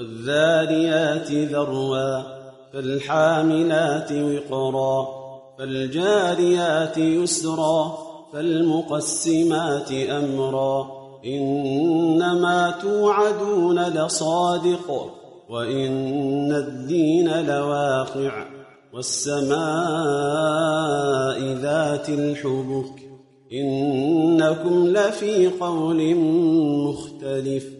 والذاريات ذروا فالحاملات وقرا فالجاريات يسرا فالمقسمات أمرا إنما توعدون لصادق وإن الدين لواقع والسماء ذات الحبك إنكم لفي قول مختلف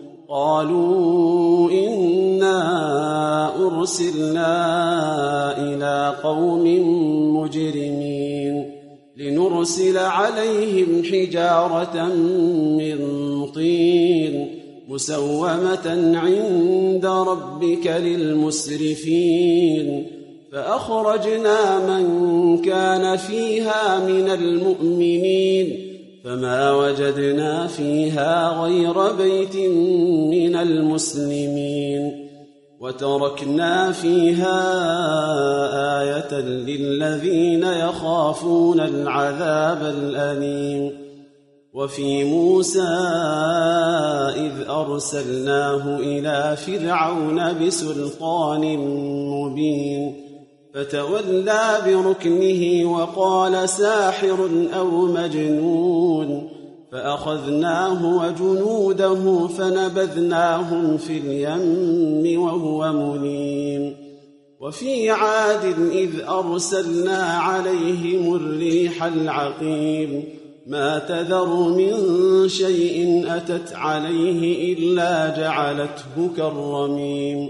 قالوا إنا أرسلنا إلى قوم مجرمين لنرسل عليهم حجارة من طين مسومة عند ربك للمسرفين فأخرجنا من كان فيها من المؤمنين فما وجدنا فيها غير بيت من المسلمين وتركنا فيها آية للذين يخافون العذاب الأليم وفي موسى إذ أرسلناه إلى فرعون بسلطان مبين فتولى بركنه وقال ساحر أو مجنون فأخذناه وجنوده فنبذناهم في اليم وهو مليم وفي عاد إذ أرسلنا عليهم الريح العقيم ما تذر من شيء أتت عليه إلا جعلته كالرميم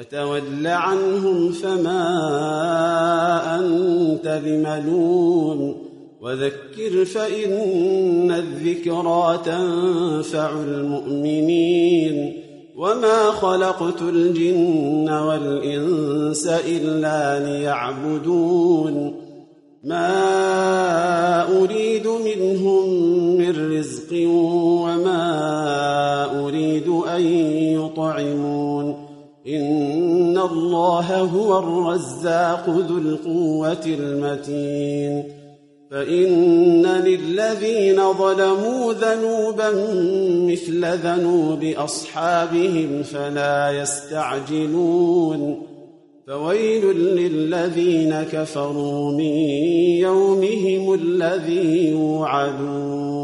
فتول عنهم فما أنت بملوم وذكر فإن الذكرى تنفع المؤمنين وما خلقت الجن والإنس إلا ليعبدون ما الله هو الرزاق ذو القوة المتين. فإن للذين ظلموا ذنوبا مثل ذنوب أصحابهم فلا يستعجلون. فويل للذين كفروا من يومهم الذي يوعدون.